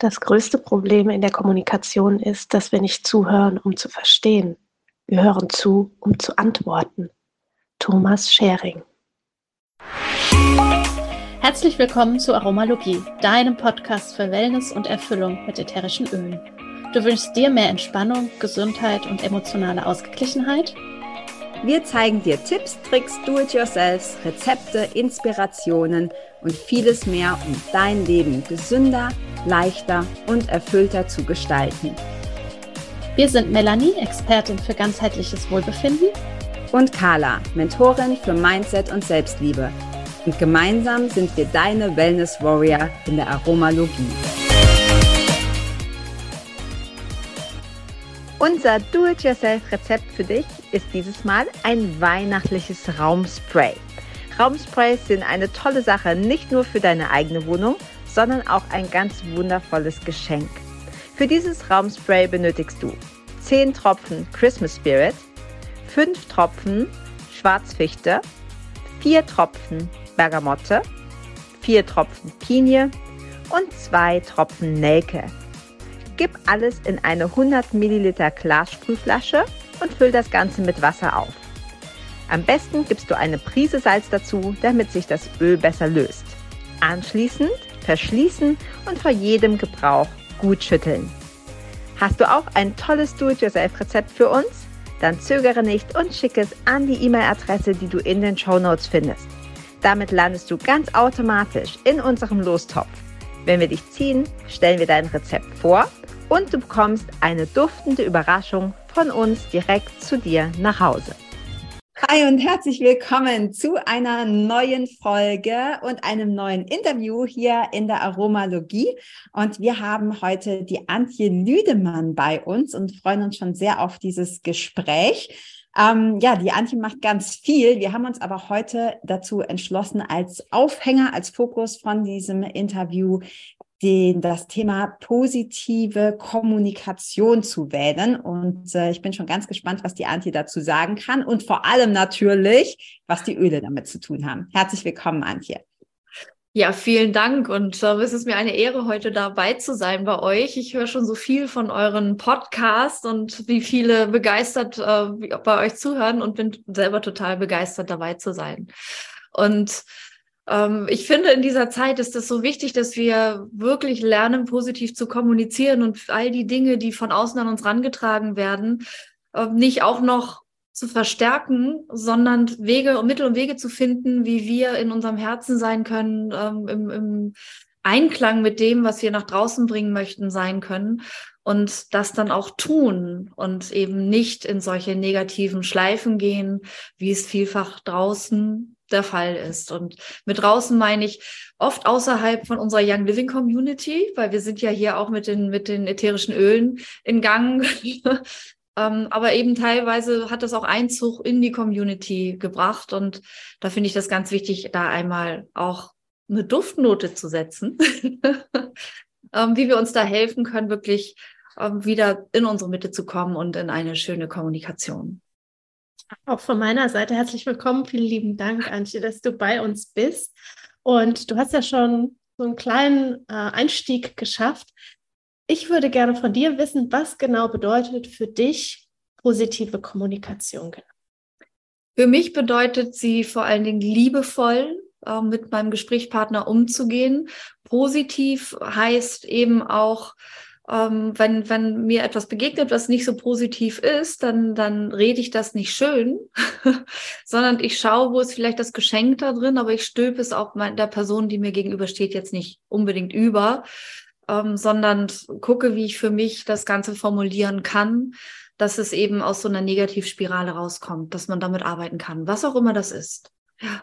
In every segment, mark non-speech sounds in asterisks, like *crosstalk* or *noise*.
Das größte Problem in der Kommunikation ist, dass wir nicht zuhören, um zu verstehen. Wir hören zu, um zu antworten. Thomas Schering. Herzlich willkommen zu Aromalogie, deinem Podcast für Wellness und Erfüllung mit ätherischen Ölen. Du wünschst dir mehr Entspannung, Gesundheit und emotionale Ausgeglichenheit? Wir zeigen dir Tipps, Tricks, Do-it-yourselfs, Rezepte, Inspirationen und vieles mehr, um dein Leben gesünder, leichter und erfüllter zu gestalten. Wir sind Melanie, Expertin für ganzheitliches Wohlbefinden. Und Carla, Mentorin für Mindset und Selbstliebe. Und gemeinsam sind wir deine Wellness Warrior in der Aromalogie. Unser Do-it-yourself-Rezept für dich ist dieses Mal ein weihnachtliches Raumspray. Raumsprays sind eine tolle Sache, nicht nur für deine eigene Wohnung, sondern auch ein ganz wundervolles Geschenk. Für dieses Raumspray benötigst du 10 Tropfen Christmas Spirit, 5 Tropfen Schwarzfichte, 4 Tropfen Bergamotte, 4 Tropfen Pinie und 2 Tropfen Nelke. Gib alles in eine 100 Milliliter Glassprühflasche und füll das Ganze mit Wasser auf. Am besten gibst du eine Prise Salz dazu, damit sich das Öl besser löst. Anschließend verschließen und vor jedem Gebrauch gut schütteln. Hast du auch ein tolles Do-it-yourself-Rezept für uns? Dann zögere nicht und schicke es an die E-Mail-Adresse, die du in den Show Notes findest. Damit landest du ganz automatisch in unserem Lostopf. Wenn wir dich ziehen, stellen wir dein Rezept vor und du bekommst eine duftende Überraschung von uns direkt zu dir nach Hause. Hi und herzlich willkommen zu einer neuen Folge und einem neuen Interview hier in der Aromalogie. Und wir haben heute die Antje Lüdemann bei uns und freuen uns schon sehr auf dieses Gespräch. Ähm, ja, die Antje macht ganz viel. Wir haben uns aber heute dazu entschlossen, als Aufhänger, als Fokus von diesem Interview den, das Thema positive Kommunikation zu wählen. Und äh, ich bin schon ganz gespannt, was die Antje dazu sagen kann und vor allem natürlich, was die Öle damit zu tun haben. Herzlich willkommen, Antje. Ja, vielen Dank und äh, es ist mir eine Ehre, heute dabei zu sein bei euch. Ich höre schon so viel von euren Podcasts und wie viele begeistert äh, bei euch zuhören und bin selber total begeistert, dabei zu sein. Und ich finde, in dieser Zeit ist es so wichtig, dass wir wirklich lernen, positiv zu kommunizieren und all die Dinge, die von außen an uns rangetragen werden, äh, nicht auch noch zu verstärken, sondern Wege und Mittel und Wege zu finden, wie wir in unserem Herzen sein können, ähm, im, im Einklang mit dem, was wir nach draußen bringen möchten, sein können und das dann auch tun und eben nicht in solche negativen Schleifen gehen, wie es vielfach draußen der Fall ist. Und mit draußen meine ich oft außerhalb von unserer Young Living Community, weil wir sind ja hier auch mit den, mit den ätherischen Ölen in Gang. *laughs* ähm, aber eben teilweise hat das auch Einzug in die Community gebracht. Und da finde ich das ganz wichtig, da einmal auch eine Duftnote zu setzen, *laughs* ähm, wie wir uns da helfen können, wirklich ähm, wieder in unsere Mitte zu kommen und in eine schöne Kommunikation. Auch von meiner Seite herzlich willkommen. Vielen lieben Dank, Antje, dass du bei uns bist. Und du hast ja schon so einen kleinen äh, Einstieg geschafft. Ich würde gerne von dir wissen, was genau bedeutet für dich positive Kommunikation? Für mich bedeutet sie vor allen Dingen liebevoll äh, mit meinem Gesprächspartner umzugehen. Positiv heißt eben auch, ähm, wenn, wenn mir etwas begegnet, was nicht so positiv ist, dann, dann rede ich das nicht schön, *laughs* sondern ich schaue, wo ist vielleicht das Geschenk da drin, aber ich stülpe es auch der Person, die mir gegenübersteht, jetzt nicht unbedingt über, ähm, sondern gucke, wie ich für mich das Ganze formulieren kann, dass es eben aus so einer Negativspirale rauskommt, dass man damit arbeiten kann, was auch immer das ist. Ja.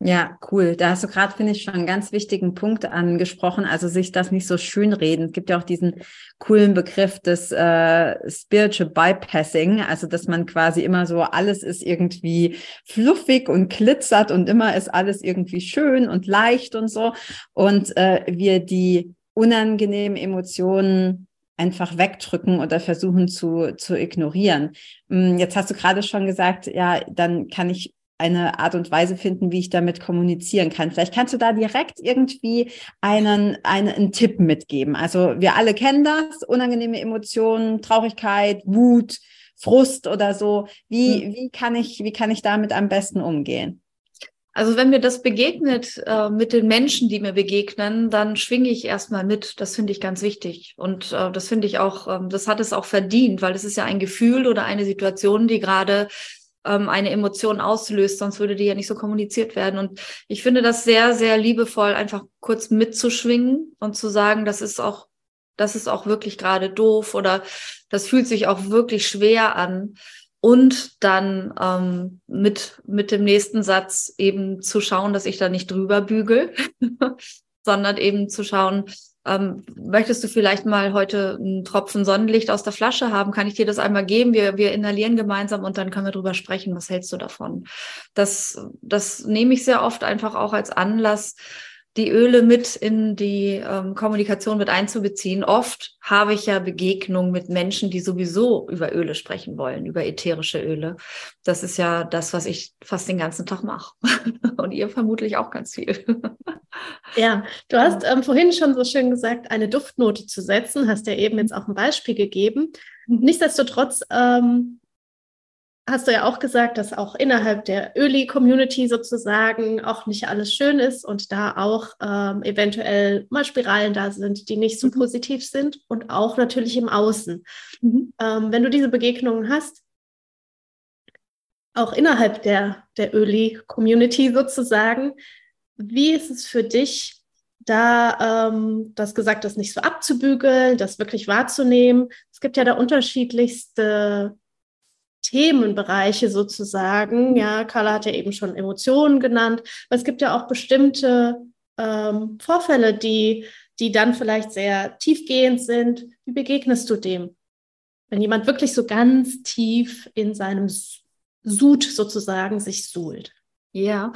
Ja, cool. Da hast du gerade, finde ich, schon einen ganz wichtigen Punkt angesprochen. Also sich das nicht so schön reden. Es gibt ja auch diesen coolen Begriff des äh, Spiritual Bypassing, also dass man quasi immer so, alles ist irgendwie fluffig und glitzert und immer ist alles irgendwie schön und leicht und so. Und äh, wir die unangenehmen Emotionen einfach wegdrücken oder versuchen zu, zu ignorieren. Hm, jetzt hast du gerade schon gesagt, ja, dann kann ich eine Art und Weise finden, wie ich damit kommunizieren kann. Vielleicht kannst du da direkt irgendwie einen, einen, einen Tipp mitgeben. Also wir alle kennen das, unangenehme Emotionen, Traurigkeit, Wut, Frust oder so. Wie, mhm. wie kann ich, wie kann ich damit am besten umgehen? Also wenn mir das begegnet äh, mit den Menschen, die mir begegnen, dann schwinge ich erstmal mit. Das finde ich ganz wichtig. Und äh, das finde ich auch, äh, das hat es auch verdient, weil es ist ja ein Gefühl oder eine Situation, die gerade ähm, eine Emotion auslöst, sonst würde die ja nicht so kommuniziert werden. Und ich finde das sehr, sehr liebevoll, einfach kurz mitzuschwingen und zu sagen, das ist auch, das ist auch wirklich gerade doof oder das fühlt sich auch wirklich schwer an. Und dann ähm, mit, mit dem nächsten Satz eben zu schauen, dass ich da nicht drüber bügel, *laughs* sondern eben zu schauen, ähm, möchtest du vielleicht mal heute einen Tropfen Sonnenlicht aus der Flasche haben? Kann ich dir das einmal geben? Wir, wir inhalieren gemeinsam und dann können wir drüber sprechen. Was hältst du davon? Das, das nehme ich sehr oft einfach auch als Anlass, die Öle mit in die ähm, Kommunikation mit einzubeziehen. Oft habe ich ja Begegnungen mit Menschen, die sowieso über Öle sprechen wollen, über ätherische Öle. Das ist ja das, was ich fast den ganzen Tag mache. *laughs* Und ihr vermutlich auch ganz viel. Ja, du hast ähm, vorhin schon so schön gesagt, eine Duftnote zu setzen, hast ja eben jetzt auch ein Beispiel gegeben. Mhm. Nichtsdestotrotz ähm, hast du ja auch gesagt, dass auch innerhalb der Öli-Community sozusagen auch nicht alles schön ist und da auch ähm, eventuell mal Spiralen da sind, die nicht so mhm. positiv sind und auch natürlich im Außen. Mhm. Ähm, wenn du diese Begegnungen hast, auch innerhalb der, der Öli-Community sozusagen, wie ist es für dich, da ähm, das gesagt, das nicht so abzubügeln, das wirklich wahrzunehmen? Es gibt ja da unterschiedlichste Themenbereiche sozusagen. Ja, Carla hat ja eben schon Emotionen genannt, aber es gibt ja auch bestimmte ähm, Vorfälle, die, die dann vielleicht sehr tiefgehend sind. Wie begegnest du dem? Wenn jemand wirklich so ganz tief in seinem Sud sozusagen sich suhlt. Ja,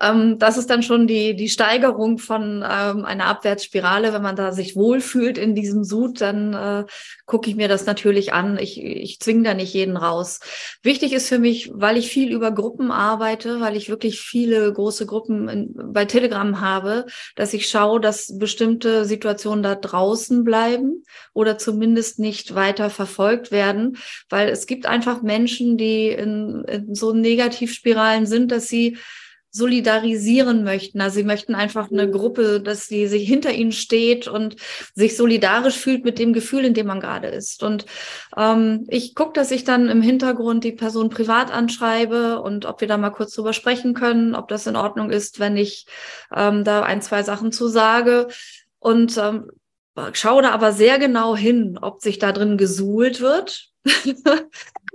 ähm, das ist dann schon die, die Steigerung von ähm, einer Abwärtsspirale. Wenn man da sich wohlfühlt in diesem Sud, dann äh, gucke ich mir das natürlich an. Ich, ich zwinge da nicht jeden raus. Wichtig ist für mich, weil ich viel über Gruppen arbeite, weil ich wirklich viele große Gruppen in, bei Telegram habe, dass ich schaue, dass bestimmte Situationen da draußen bleiben oder zumindest nicht weiter verfolgt werden, weil es gibt einfach Menschen, die in, in so Negativspiralen sind, dass sie solidarisieren möchten. Also sie möchten einfach eine Gruppe, dass sie sich hinter ihnen steht und sich solidarisch fühlt mit dem Gefühl, in dem man gerade ist. Und ähm, ich gucke, dass ich dann im Hintergrund die Person privat anschreibe und ob wir da mal kurz drüber sprechen können, ob das in Ordnung ist, wenn ich ähm, da ein, zwei Sachen zu sage. Und ähm, schaue da aber sehr genau hin, ob sich da drin gesuhlt wird *laughs*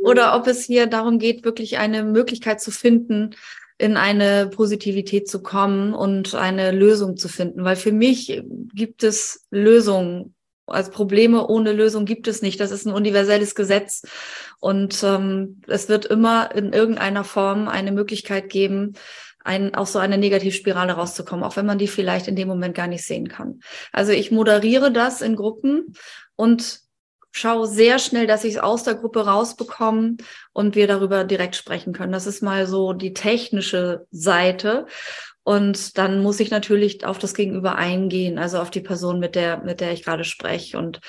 oder ob es hier darum geht, wirklich eine Möglichkeit zu finden, in eine Positivität zu kommen und eine Lösung zu finden. Weil für mich gibt es Lösungen. Also Probleme ohne Lösung gibt es nicht. Das ist ein universelles Gesetz. Und ähm, es wird immer in irgendeiner Form eine Möglichkeit geben, ein, aus so einer Negativspirale rauszukommen, auch wenn man die vielleicht in dem Moment gar nicht sehen kann. Also ich moderiere das in Gruppen und schaue sehr schnell, dass ich es aus der Gruppe rausbekomme und wir darüber direkt sprechen können. Das ist mal so die technische Seite. Und dann muss ich natürlich auf das Gegenüber eingehen, also auf die Person, mit der, mit der ich gerade spreche und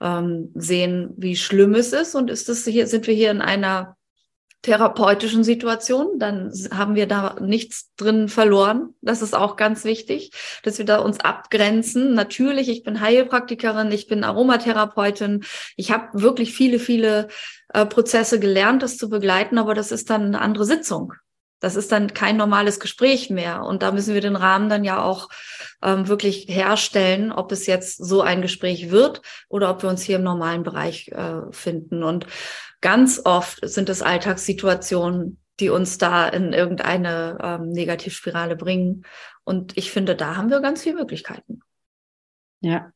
ähm, sehen, wie schlimm es ist. Und ist es hier, sind wir hier in einer therapeutischen Situation, dann haben wir da nichts drin verloren. Das ist auch ganz wichtig, dass wir da uns abgrenzen. Natürlich, ich bin Heilpraktikerin, ich bin Aromatherapeutin. Ich habe wirklich viele, viele äh, Prozesse gelernt, das zu begleiten, aber das ist dann eine andere Sitzung. Das ist dann kein normales Gespräch mehr. Und da müssen wir den Rahmen dann ja auch ähm, wirklich herstellen, ob es jetzt so ein Gespräch wird oder ob wir uns hier im normalen Bereich äh, finden. Und ganz oft sind es Alltagssituationen, die uns da in irgendeine ähm, Negativspirale bringen. Und ich finde, da haben wir ganz viele Möglichkeiten. Ja,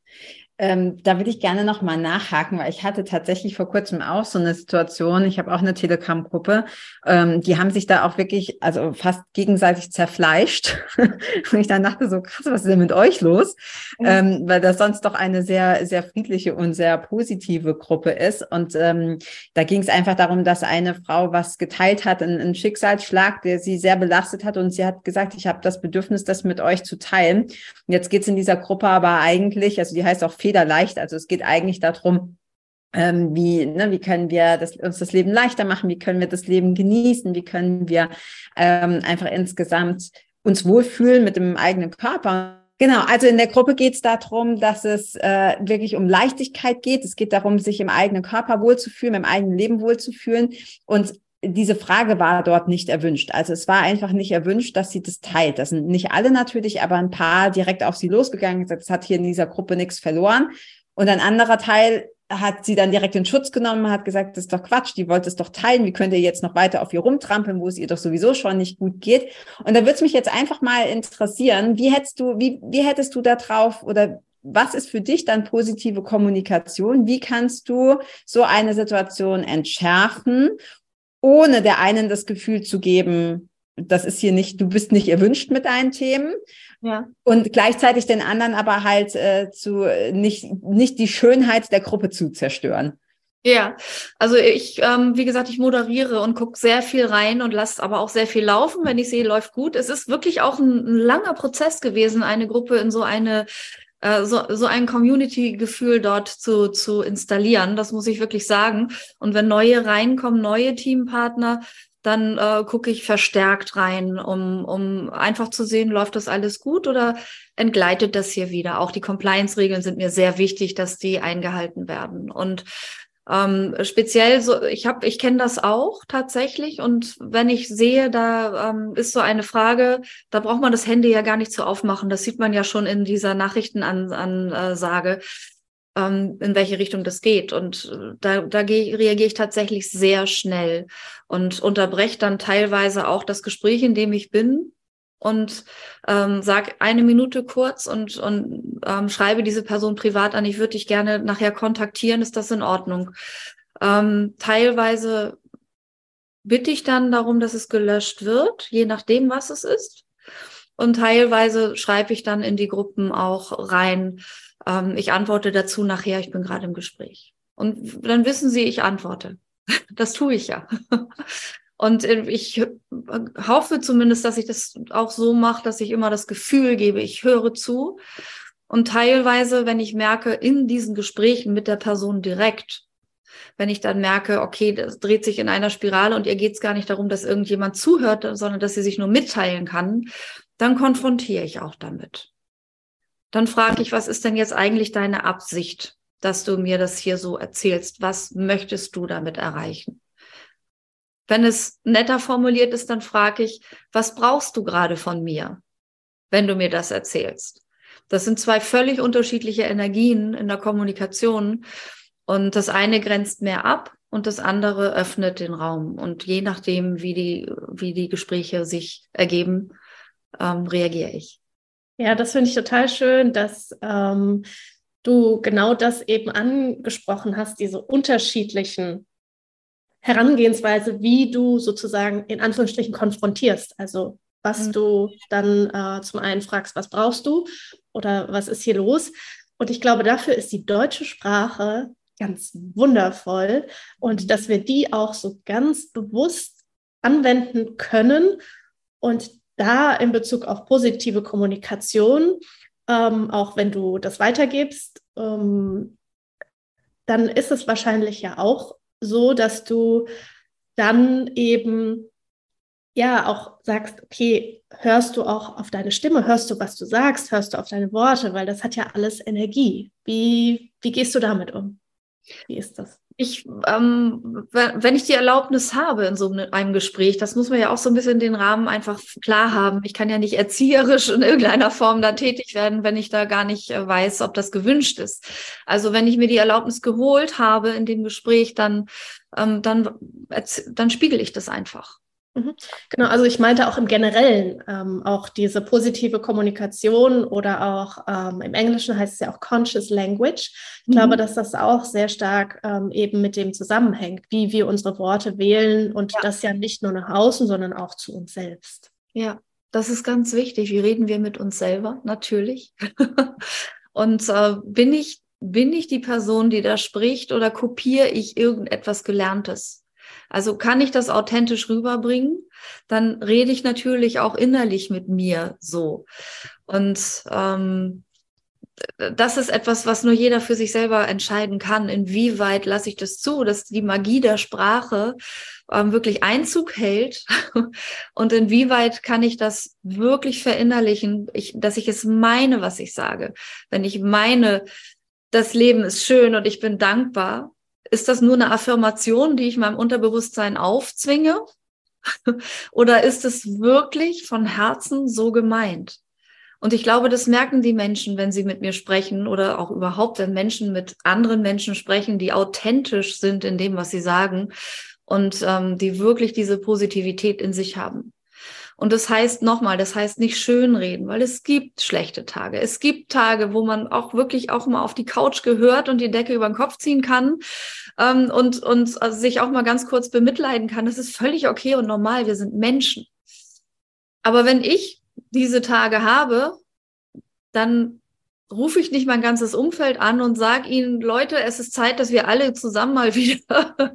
Ähm, da würde ich gerne nochmal nachhaken, weil ich hatte tatsächlich vor kurzem auch so eine Situation. Ich habe auch eine Telegram-Gruppe. Ähm, die haben sich da auch wirklich, also fast gegenseitig zerfleischt. *laughs* und ich dann dachte so, krass, was ist denn mit euch los? Mhm. Ähm, weil das sonst doch eine sehr, sehr friedliche und sehr positive Gruppe ist. Und ähm, da ging es einfach darum, dass eine Frau was geteilt hat, einen, Schicksalsschlag, der sie sehr belastet hat. Und sie hat gesagt, ich habe das Bedürfnis, das mit euch zu teilen. Und jetzt geht es in dieser Gruppe aber eigentlich, also die heißt auch federleicht. Also es geht eigentlich darum, ähm, wie, ne, wie können wir das, uns das Leben leichter machen, wie können wir das Leben genießen, wie können wir ähm, einfach insgesamt uns wohlfühlen mit dem eigenen Körper. Genau, also in der Gruppe geht es darum, dass es äh, wirklich um Leichtigkeit geht. Es geht darum, sich im eigenen Körper wohlzufühlen, im eigenen Leben wohlzufühlen. Und diese Frage war dort nicht erwünscht. Also es war einfach nicht erwünscht, dass sie das teilt. Das sind nicht alle natürlich, aber ein paar direkt auf sie losgegangen, es hat hier in dieser Gruppe nichts verloren. Und ein anderer Teil hat sie dann direkt in Schutz genommen, hat gesagt, das ist doch Quatsch, die wollte es doch teilen, wie könnt ihr jetzt noch weiter auf ihr rumtrampeln, wo es ihr doch sowieso schon nicht gut geht. Und da würde es mich jetzt einfach mal interessieren, wie hättest du, wie, wie hättest du da drauf oder was ist für dich dann positive Kommunikation? Wie kannst du so eine Situation entschärfen ohne der einen das Gefühl zu geben, das ist hier nicht, du bist nicht erwünscht mit deinen Themen. Ja. Und gleichzeitig den anderen aber halt äh, zu nicht, nicht die Schönheit der Gruppe zu zerstören. Ja, also ich, ähm, wie gesagt, ich moderiere und gucke sehr viel rein und lasse aber auch sehr viel laufen, wenn ich sehe, läuft gut. Es ist wirklich auch ein, ein langer Prozess gewesen, eine Gruppe in so eine äh, so, so ein Community-Gefühl dort zu, zu installieren. Das muss ich wirklich sagen. Und wenn neue reinkommen, neue Teampartner, dann äh, gucke ich verstärkt rein, um, um einfach zu sehen, läuft das alles gut oder entgleitet das hier wieder. Auch die Compliance-Regeln sind mir sehr wichtig, dass die eingehalten werden. Und ähm, speziell so, ich habe, ich kenne das auch tatsächlich. Und wenn ich sehe, da ähm, ist so eine Frage, da braucht man das Handy ja gar nicht zu aufmachen. Das sieht man ja schon in dieser Nachrichtenansage, ähm, in welche Richtung das geht. Und äh, da, da reagiere ich tatsächlich sehr schnell und unterbreche dann teilweise auch das Gespräch, in dem ich bin, und ähm, sag eine Minute kurz und, und ähm, schreibe diese Person privat an, ich würde dich gerne nachher kontaktieren, ist das in Ordnung? Ähm, teilweise bitte ich dann darum, dass es gelöscht wird, je nachdem, was es ist. Und teilweise schreibe ich dann in die Gruppen auch rein, ähm, ich antworte dazu nachher, ich bin gerade im Gespräch. Und dann wissen sie, ich antworte. *laughs* Das tue ich ja. Und äh, ich hoffe zumindest, dass ich das auch so mache, dass ich immer das Gefühl gebe, ich höre zu. Und teilweise, wenn ich merke, in diesen Gesprächen mit der Person direkt, wenn ich dann merke, okay, das dreht sich in einer Spirale und ihr geht es gar nicht darum, dass irgendjemand zuhört, sondern dass sie sich nur mitteilen kann, dann konfrontiere ich auch damit. Dann frage ich, was ist denn jetzt eigentlich deine Absicht, dass du mir das hier so erzählst? Was möchtest du damit erreichen? Wenn es netter formuliert ist, dann frage ich, was brauchst du gerade von mir, wenn du mir das erzählst? Das sind zwei völlig unterschiedliche Energien in der Kommunikation. Und das eine grenzt mehr ab und das andere öffnet den Raum. Und je nachdem, wie die, wie die Gespräche sich ergeben, ähm, reagiere ich. Ja, das finde ich total schön, dass ähm, du genau das eben angesprochen hast, diese unterschiedlichen Herangehensweise, wie du sozusagen in Anführungsstrichen konfrontierst. Also was mhm. du dann äh, zum einen fragst, was brauchst du oder was ist hier los? Und ich glaube, dafür ist die deutsche Sprache ganz wundervoll und mhm. dass wir die auch so ganz bewusst anwenden können und da in Bezug auf positive Kommunikation, ähm, auch wenn du das weitergibst, ähm, dann ist es wahrscheinlich ja auch so, dass du dann eben ja auch sagst, okay, hörst du auch auf deine Stimme, hörst du, was du sagst, hörst du auf deine Worte, weil das hat ja alles Energie. Wie, wie gehst du damit um? Wie ist das? Ich, ähm, wenn ich die Erlaubnis habe in so einem Gespräch, das muss man ja auch so ein bisschen den Rahmen einfach klar haben. Ich kann ja nicht erzieherisch in irgendeiner Form da tätig werden, wenn ich da gar nicht äh, weiß, ob das gewünscht ist. Also wenn ich mir die Erlaubnis geholt habe in dem Gespräch, dann, ähm, dann, dann spiegel ich das einfach. Mhm. Genau, also ich meinte auch im Generellen ähm, auch diese positive Kommunikation oder auch ähm, im Englischen heißt es ja auch Conscious Language. Ich mhm. glaube, dass das auch sehr stark ähm, eben mit dem zusammenhängt, wie wir unsere Worte wählen und ja. das ja nicht nur nach außen, sondern auch zu uns selbst. Ja, das ist ganz wichtig. Wie reden wir mit uns selber? Natürlich. *laughs* und äh, bin ich bin ich die Person, die da spricht oder kopiere ich irgendetwas Gelerntes? Also kann ich das authentisch rüberbringen, dann rede ich natürlich auch innerlich mit mir so. Und ähm, das ist etwas, was nur jeder für sich selber entscheiden kann. Inwieweit lasse ich das zu, dass die Magie der Sprache ähm, wirklich Einzug hält *laughs* und inwieweit kann ich das wirklich verinnerlichen, ich, dass ich es meine, was ich sage. Wenn ich meine, das Leben ist schön und ich bin dankbar, ist das nur eine Affirmation, die ich meinem Unterbewusstsein aufzwinge? *laughs* Oder ist es wirklich von Herzen so gemeint? Und ich glaube, das merken die Menschen, wenn sie mit mir sprechen oder auch überhaupt, wenn Menschen mit anderen Menschen sprechen, die authentisch sind in dem, was sie sagen und ähm, die wirklich diese Positivität in sich haben. Und das heißt nochmal, das heißt nicht schönreden, weil es gibt schlechte Tage. Es gibt Tage, wo man auch wirklich auch mal auf die Couch gehört und die Decke über den Kopf ziehen kann ähm, und, und also sich auch mal ganz kurz bemitleiden kann. Das ist völlig okay und normal. Wir sind Menschen. Aber wenn ich diese Tage habe, dann rufe ich nicht mein ganzes Umfeld an und sage ihnen, Leute, es ist Zeit, dass wir alle zusammen mal *laughs* wieder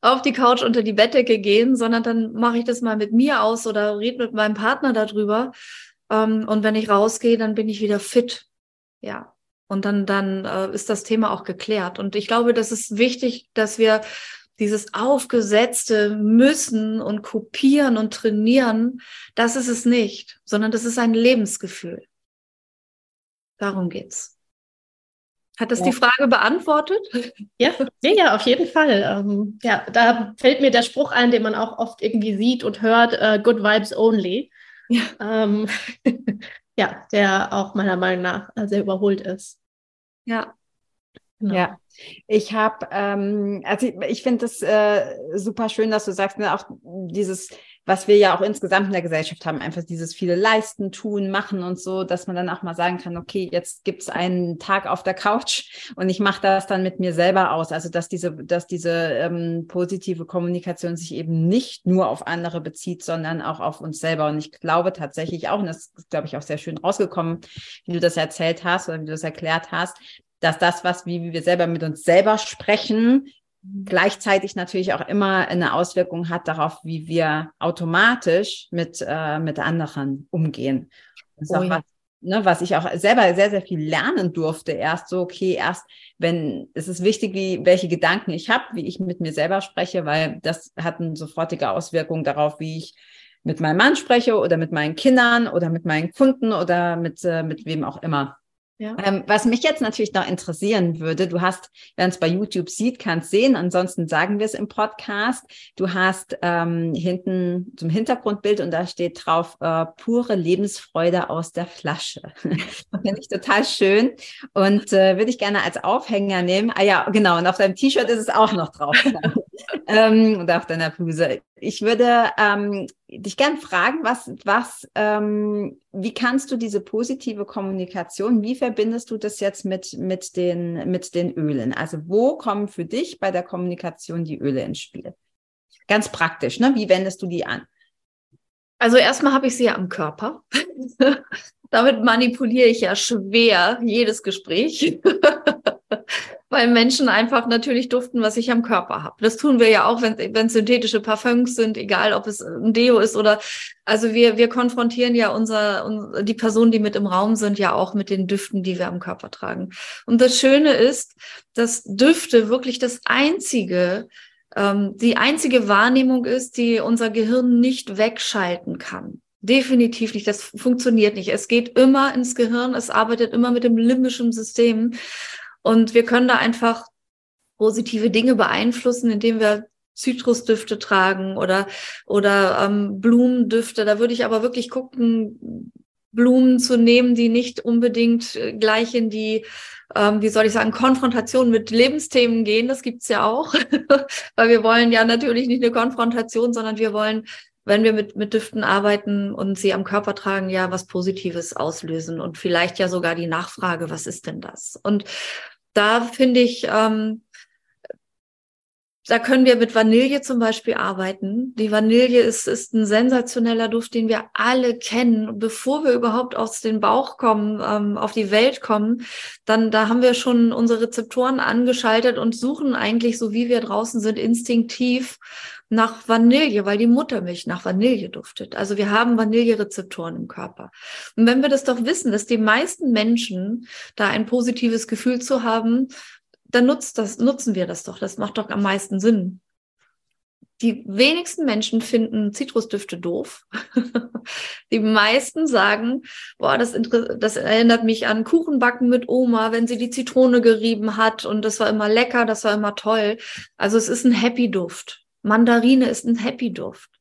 auf die Couch unter die Bettdecke gehen, sondern dann mache ich das mal mit mir aus oder rede mit meinem Partner darüber. Ähm, und wenn ich rausgehe, dann bin ich wieder fit. Ja. Und dann, dann äh, ist das Thema auch geklärt. Und ich glaube, das ist wichtig, dass wir dieses aufgesetzte Müssen und Kopieren und Trainieren, das ist es nicht, sondern das ist ein Lebensgefühl. Darum geht's. Hat das ja. die Frage beantwortet? Ja, ja, ja auf jeden Fall. Ähm, ja, da fällt mir der Spruch ein, den man auch oft irgendwie sieht und hört, uh, good vibes only. Ja. Ähm, *laughs* ja, der auch meiner Meinung nach sehr überholt ist. Ja. Genau. Ja, ich habe, ähm, also ich, ich finde das äh, super schön, dass du sagst, ne, auch dieses was wir ja auch insgesamt in der Gesellschaft haben, einfach dieses viele leisten, tun, machen und so, dass man dann auch mal sagen kann, okay, jetzt gibt's einen Tag auf der Couch und ich mache das dann mit mir selber aus. Also dass diese, dass diese ähm, positive Kommunikation sich eben nicht nur auf andere bezieht, sondern auch auf uns selber. Und ich glaube tatsächlich auch, und das ist, glaube ich, auch sehr schön rausgekommen, wie du das erzählt hast oder wie du das erklärt hast, dass das, was wie, wir selber mit uns selber sprechen, gleichzeitig natürlich auch immer eine Auswirkung hat darauf, wie wir automatisch mit, äh, mit anderen umgehen. Das ist oh, auch ja. was, ne, was ich auch selber sehr, sehr viel lernen durfte. Erst so, okay, erst wenn, es ist wichtig, wie, welche Gedanken ich habe, wie ich mit mir selber spreche, weil das hat eine sofortige Auswirkung darauf, wie ich mit meinem Mann spreche oder mit meinen Kindern oder mit meinen Kunden oder mit, äh, mit wem auch immer. Ja. Ähm, was mich jetzt natürlich noch interessieren würde, du hast, wer uns bei YouTube sieht, kann es sehen, ansonsten sagen wir es im Podcast. Du hast ähm, hinten zum Hintergrundbild und da steht drauf äh, pure Lebensfreude aus der Flasche. *laughs* Finde ich total schön und äh, würde ich gerne als Aufhänger nehmen. Ah ja, genau, und auf deinem T-Shirt ist es auch noch drauf. *laughs* ähm, und auf deiner Bluse. Ich würde ähm, dich gern fragen, was, was, ähm, wie kannst du diese positive Kommunikation, wie verbindest du das jetzt mit, mit, den, mit den Ölen? Also wo kommen für dich bei der Kommunikation die Öle ins Spiel? Ganz praktisch, ne? Wie wendest du die an? Also erstmal habe ich sie ja am Körper. *laughs* Damit manipuliere ich ja schwer jedes Gespräch. *laughs* weil Menschen einfach natürlich duften, was ich am Körper habe. Das tun wir ja auch, wenn wenn synthetische Parfums sind, egal ob es ein Deo ist oder also wir wir konfrontieren ja unser die Personen, die mit im Raum sind, ja auch mit den Düften, die wir am Körper tragen. Und das Schöne ist, dass Düfte wirklich das einzige ähm, die einzige Wahrnehmung ist, die unser Gehirn nicht wegschalten kann. Definitiv nicht. Das funktioniert nicht. Es geht immer ins Gehirn. Es arbeitet immer mit dem limbischen System. Und wir können da einfach positive Dinge beeinflussen, indem wir Zitrusdüfte tragen oder, oder ähm, Blumendüfte. Da würde ich aber wirklich gucken, Blumen zu nehmen, die nicht unbedingt äh, gleich in die, ähm, wie soll ich sagen, Konfrontation mit Lebensthemen gehen. Das gibt's ja auch, *laughs* weil wir wollen ja natürlich nicht eine Konfrontation, sondern wir wollen wenn wir mit, mit Düften arbeiten und sie am Körper tragen, ja was Positives auslösen und vielleicht ja sogar die Nachfrage, was ist denn das? Und da finde ich, ähm, da können wir mit Vanille zum Beispiel arbeiten. Die Vanille ist, ist ein sensationeller Duft, den wir alle kennen. Bevor wir überhaupt aus dem Bauch kommen, ähm, auf die Welt kommen, dann da haben wir schon unsere Rezeptoren angeschaltet und suchen eigentlich, so wie wir draußen sind, instinktiv nach Vanille, weil die Muttermilch nach Vanille duftet. Also wir haben Vanillerezeptoren im Körper. Und wenn wir das doch wissen, dass die meisten Menschen da ein positives Gefühl zu haben, dann nutzt das, nutzen wir das doch. Das macht doch am meisten Sinn. Die wenigsten Menschen finden Zitrusdüfte doof. *laughs* die meisten sagen, boah, das, das erinnert mich an Kuchenbacken mit Oma, wenn sie die Zitrone gerieben hat und das war immer lecker, das war immer toll. Also es ist ein Happy Duft. Mandarine ist ein Happy Duft.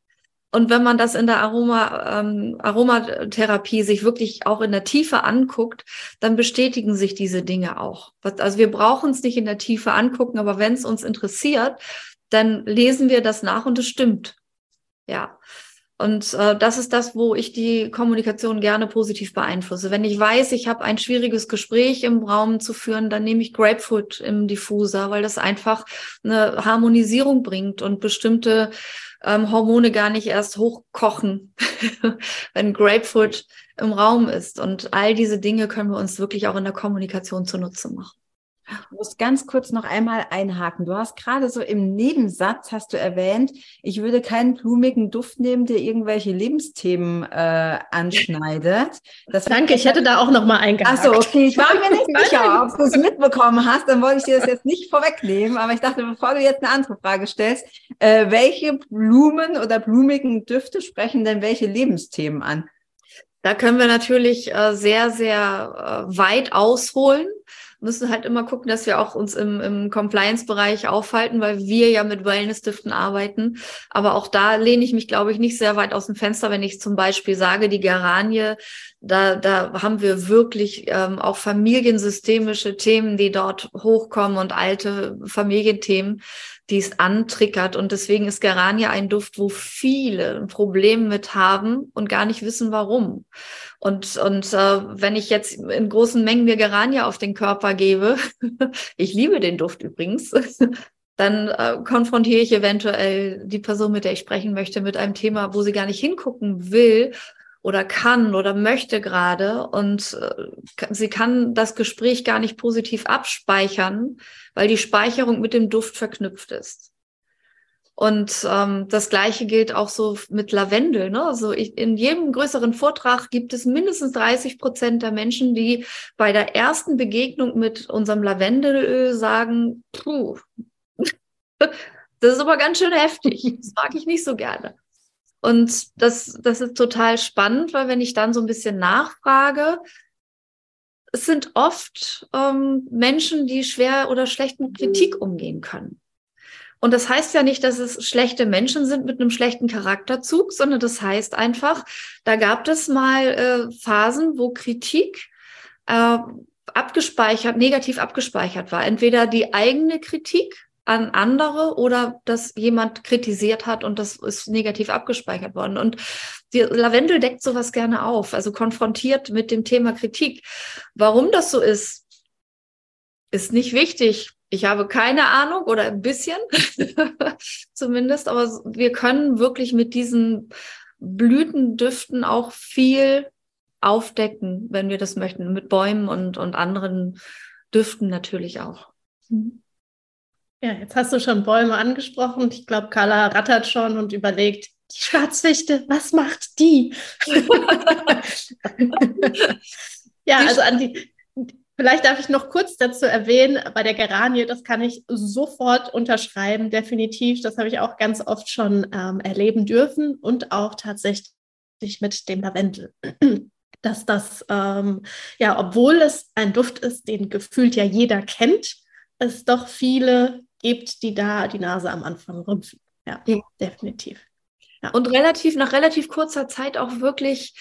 Und wenn man das in der Aroma, ähm, Aromatherapie sich wirklich auch in der Tiefe anguckt, dann bestätigen sich diese Dinge auch. Also wir brauchen es nicht in der Tiefe angucken, aber wenn es uns interessiert, dann lesen wir das nach und es stimmt. Ja. Und äh, das ist das, wo ich die Kommunikation gerne positiv beeinflusse. Wenn ich weiß, ich habe ein schwieriges Gespräch im Raum zu führen, dann nehme ich Grapefruit im Diffuser, weil das einfach eine Harmonisierung bringt und bestimmte ähm, Hormone gar nicht erst hochkochen, *laughs* wenn Grapefruit im Raum ist. Und all diese Dinge können wir uns wirklich auch in der Kommunikation zunutze machen. Ich muss ganz kurz noch einmal einhaken. Du hast gerade so im Nebensatz hast du erwähnt, ich würde keinen blumigen Duft nehmen, der irgendwelche Lebensthemen äh, anschneidet. Das Danke, ich hätte da auch noch mal eingehakt. Achso, okay, ich war mir nicht *laughs* sicher, ob du es mitbekommen hast, dann wollte ich dir das jetzt nicht vorwegnehmen, aber ich dachte, bevor du jetzt eine andere Frage stellst, äh, welche Blumen oder blumigen Düfte sprechen denn welche Lebensthemen an? Da können wir natürlich äh, sehr, sehr äh, weit ausholen müssen halt immer gucken, dass wir auch uns im, im Compliance-Bereich aufhalten, weil wir ja mit Wellness-Düften arbeiten. Aber auch da lehne ich mich, glaube ich, nicht sehr weit aus dem Fenster, wenn ich zum Beispiel sage, die Geranie, da, da haben wir wirklich ähm, auch familiensystemische Themen, die dort hochkommen und alte Familienthemen, die es antriggert. Und deswegen ist Geranie ein Duft, wo viele ein Problem mit haben und gar nicht wissen, warum. Und, und äh, wenn ich jetzt in großen Mengen mir Geranie auf den Körper gebe, *laughs* ich liebe den Duft übrigens, *laughs* dann äh, konfrontiere ich eventuell die Person, mit der ich sprechen möchte, mit einem Thema, wo sie gar nicht hingucken will oder kann oder möchte gerade. Und äh, sie kann das Gespräch gar nicht positiv abspeichern, weil die Speicherung mit dem Duft verknüpft ist. Und ähm, das Gleiche gilt auch so mit Lavendel. Ne? Also ich, in jedem größeren Vortrag gibt es mindestens 30 Prozent der Menschen, die bei der ersten Begegnung mit unserem Lavendelöl sagen, puh, *laughs* das ist aber ganz schön heftig. *laughs* Das mag ich nicht so gerne. Und das, das ist total spannend, weil wenn ich dann so ein bisschen nachfrage, es sind oft ähm, Menschen, die schwer oder schlecht mit Kritik umgehen können. Und das heißt ja nicht, dass es schlechte Menschen sind mit einem schlechten Charakterzug, sondern das heißt einfach, da gab es mal äh, Phasen, wo Kritik äh, abgespeichert, negativ abgespeichert war. Entweder die eigene Kritik an andere oder dass jemand kritisiert hat und das ist negativ abgespeichert worden. Und die Lavendel deckt sowas gerne auf, also konfrontiert mit dem Thema Kritik. Warum das so ist, ist nicht wichtig. Ich habe keine Ahnung oder ein bisschen *laughs* zumindest, aber wir können wirklich mit diesen Blütendüften auch viel aufdecken, wenn wir das möchten, mit Bäumen und, und anderen Düften natürlich auch. Mhm. Ja, jetzt hast du schon Bäume angesprochen. Ich glaube, Carla rattert schon und überlegt, die Schwarzfichte, was macht die? *laughs* ja, also an die, Vielleicht darf ich noch kurz dazu erwähnen, bei der Geranie, das kann ich sofort unterschreiben, definitiv. Das habe ich auch ganz oft schon ähm, erleben dürfen und auch tatsächlich mit dem Lavendel. *clears throat* Dass das, ähm, ja, obwohl es ein Duft ist, den gefühlt ja jeder kennt, es doch viele gibt, die da die Nase am Anfang rümpfen. Ja, ja. definitiv. Ja. Und relativ, nach relativ kurzer Zeit auch wirklich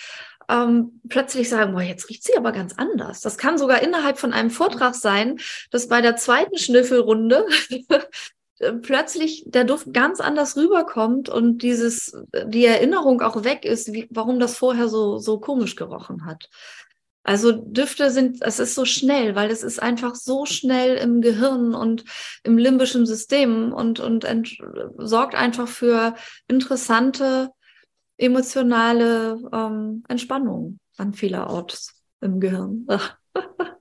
ähm, plötzlich sagen, boah, jetzt riecht sie aber ganz anders. Das kann sogar innerhalb von einem Vortrag sein, dass bei der zweiten Schnüffelrunde *laughs* plötzlich der Duft ganz anders rüberkommt und dieses, die Erinnerung auch weg ist, wie, warum das vorher so, so komisch gerochen hat. Also Düfte sind, es ist so schnell, weil es ist einfach so schnell im Gehirn und im limbischen System und, und sorgt einfach für interessante emotionale ähm, Entspannung an vielerorts im Gehirn. *laughs*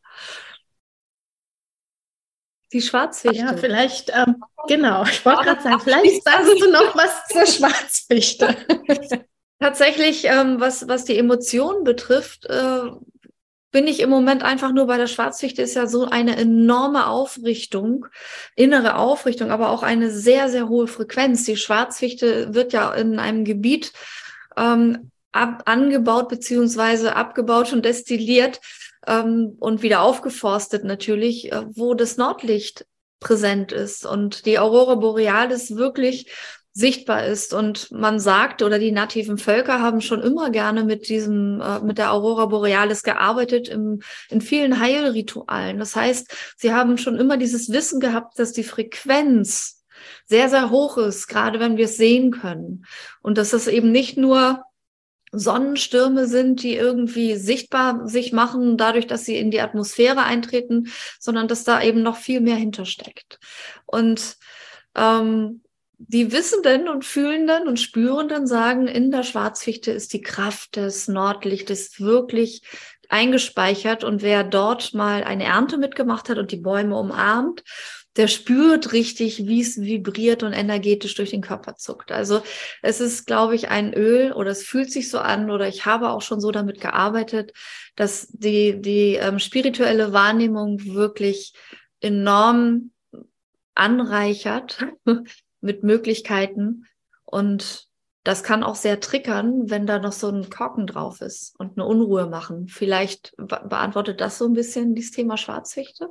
Die Schwarzfichte. Ja, vielleicht, ähm, genau, ich wollte gerade sagen, vielleicht sagst du noch was zur Schwarzfichte. *laughs* Tatsächlich, ähm, was, was die Emotionen betrifft, äh, bin ich im Moment einfach nur bei der Schwarzfichte ist ja so eine enorme Aufrichtung, innere Aufrichtung, aber auch eine sehr, sehr hohe Frequenz. Die Schwarzfichte wird ja in einem Gebiet ähm, ab, angebaut beziehungsweise abgebaut und destilliert ähm, und wieder aufgeforstet natürlich, äh, wo das Nordlicht präsent ist und die Aurora Borealis wirklich sichtbar ist. Und man sagt, oder die nativen Völker haben schon immer gerne mit diesem, äh, mit der Aurora Borealis gearbeitet im, in vielen Heilritualen. Das heißt, sie haben schon immer dieses Wissen gehabt, dass die Frequenz sehr, sehr hoch ist, gerade wenn wir es sehen können. Und dass es eben nicht nur Sonnenstürme sind, die irgendwie sichtbar sich machen, dadurch, dass sie in die Atmosphäre eintreten, sondern dass da eben noch viel mehr hintersteckt. Und ähm, die Wissenden und Fühlenden und Spürenden sagen, in der Schwarzfichte ist die Kraft des Nordlichtes wirklich eingespeichert und wer dort mal eine Ernte mitgemacht hat und die Bäume umarmt, der spürt richtig, wie es vibriert und energetisch durch den Körper zuckt. Also es ist, glaube ich, ein Öl oder es fühlt sich so an oder ich habe auch schon so damit gearbeitet, dass die, die ähm, spirituelle Wahrnehmung wirklich enorm anreichert mit Möglichkeiten und das kann auch sehr triggern, wenn da noch so ein Korken drauf ist und eine Unruhe machen. Vielleicht beantwortet das so ein bisschen dieses Thema Schwarzfichte?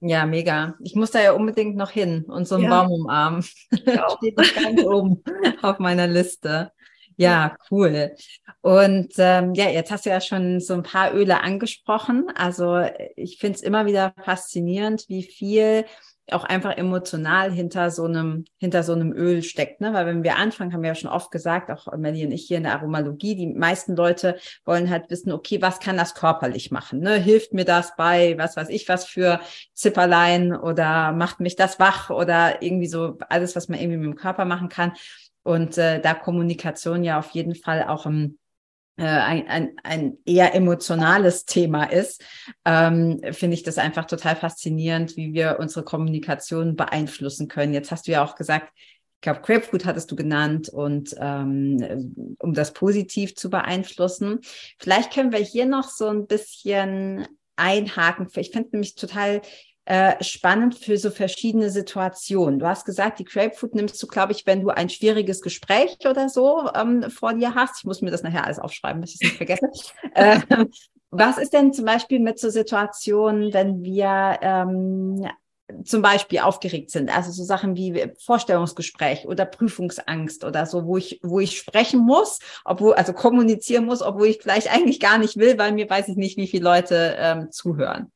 Ja, mega. Ich muss da ja unbedingt noch hin und so einen ja. Baum umarmen. *laughs* Steht noch ganz oben auf meiner Liste. Ja, cool. Und ähm, ja, jetzt hast du ja schon so ein paar Öle angesprochen. Also ich finde es immer wieder faszinierend, wie viel auch einfach emotional hinter so einem, hinter so einem Öl steckt. Ne? Weil wenn wir anfangen, haben wir ja schon oft gesagt, auch Melly und ich hier in der Aromalogie, die meisten Leute wollen halt wissen, okay, was kann das körperlich machen? Ne? Hilft mir das bei, was weiß ich, was für Zipperlein oder macht mich das wach oder irgendwie so alles, was man irgendwie mit dem Körper machen kann. Und äh, da Kommunikation ja auf jeden Fall auch im ein, ein, ein eher emotionales Thema ist, ähm, finde ich das einfach total faszinierend, wie wir unsere Kommunikation beeinflussen können. Jetzt hast du ja auch gesagt, ich glaube, Grapefruit hattest du genannt und ähm, um das positiv zu beeinflussen. Vielleicht können wir hier noch so ein bisschen einhaken. Ich finde nämlich total äh, spannend für so verschiedene Situationen. Du hast gesagt, die Grapefruit nimmst du, glaube ich, wenn du ein schwieriges Gespräch oder so ähm, vor dir hast. Ich muss mir das nachher alles aufschreiben, dass ich es nicht vergesse. *laughs* äh, was ist denn zum Beispiel mit so Situationen, wenn wir ähm, zum Beispiel aufgeregt sind, also so Sachen wie Vorstellungsgespräch oder Prüfungsangst oder so, wo ich, wo ich sprechen muss, obwohl, also kommunizieren muss, obwohl ich vielleicht eigentlich gar nicht will, weil mir weiß ich nicht, wie viele Leute ähm, zuhören.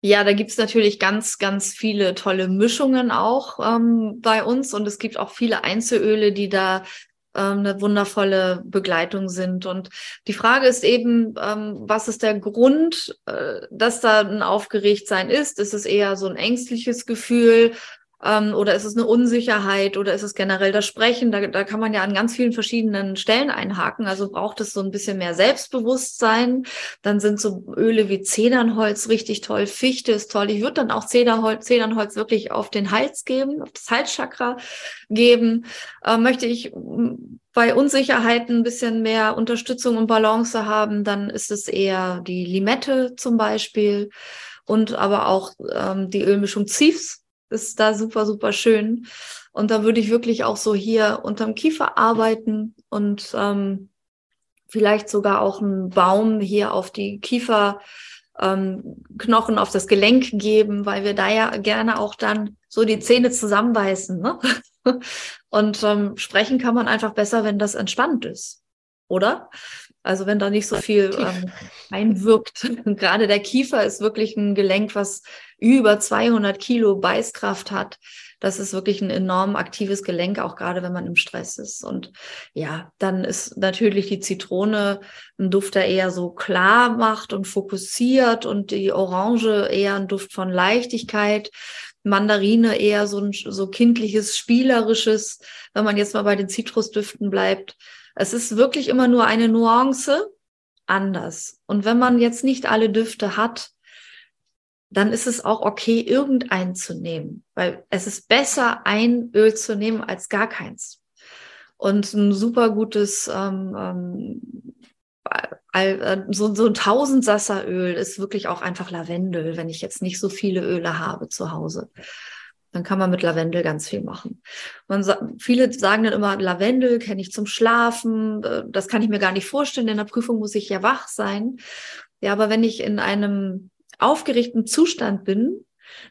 Ja, da gibt's natürlich ganz, ganz viele tolle Mischungen auch ähm, bei uns und es gibt auch viele Einzelöle, die da ähm, eine wundervolle Begleitung sind. Und die Frage ist eben, ähm, was ist der Grund, äh, dass da ein Aufgeregtsein ist? Ist es eher so ein ängstliches Gefühl? Ähm, oder ist es eine Unsicherheit oder ist es generell das Sprechen? Da, da kann man ja an ganz vielen verschiedenen Stellen einhaken. Also braucht es so ein bisschen mehr Selbstbewusstsein. Dann sind so Öle wie Zedernholz richtig toll. Fichte ist toll. Ich würde dann auch Zedernholz, Zedernholz wirklich auf den Hals geben, auf das Halschakra geben. Äh, möchte ich bei Unsicherheiten ein bisschen mehr Unterstützung und Balance haben, dann ist es eher die Limette zum Beispiel und aber auch ähm, die Ölmischung Ziefs ist da super, super schön. Und da würde ich wirklich auch so hier unterm Kiefer arbeiten und ähm, vielleicht sogar auch einen Baum hier auf die Kieferknochen, ähm, auf das Gelenk geben, weil wir da ja gerne auch dann so die Zähne zusammenbeißen. Ne? *laughs* Und ähm, sprechen kann man einfach besser, wenn das entspannt ist, oder? Also wenn da nicht so viel ähm, einwirkt. *laughs* Gerade der Kiefer ist wirklich ein Gelenk, was über 200 Kilo Beißkraft hat. Das ist wirklich ein enorm aktives Gelenk, auch gerade wenn man im Stress ist. Und ja, dann ist natürlich die Zitrone ein Duft, der eher so klar macht und fokussiert und die Orange eher ein Duft von Leichtigkeit. Mandarine eher so ein so kindliches, spielerisches, wenn man jetzt mal bei den Zitrusdüften bleibt. Es ist wirklich immer nur eine Nuance anders. Und wenn man jetzt nicht alle Düfte hat, dann ist es auch okay, irgendeinen zu nehmen, weil es ist besser, ein Öl zu nehmen als gar keins. Und ein super gutes, ähm, ähm, äh, so, so ein Tausendsasseröl ist wirklich auch einfach Lavendel, wenn ich jetzt nicht so viele Öle habe zu Hause. Dann kann man mit Lavendel ganz viel machen. Man, viele sagen dann immer, Lavendel kenne ich zum Schlafen. Äh, das kann ich mir gar nicht vorstellen. In der Prüfung muss ich ja wach sein. Ja, aber wenn ich in einem aufgeregten Zustand bin,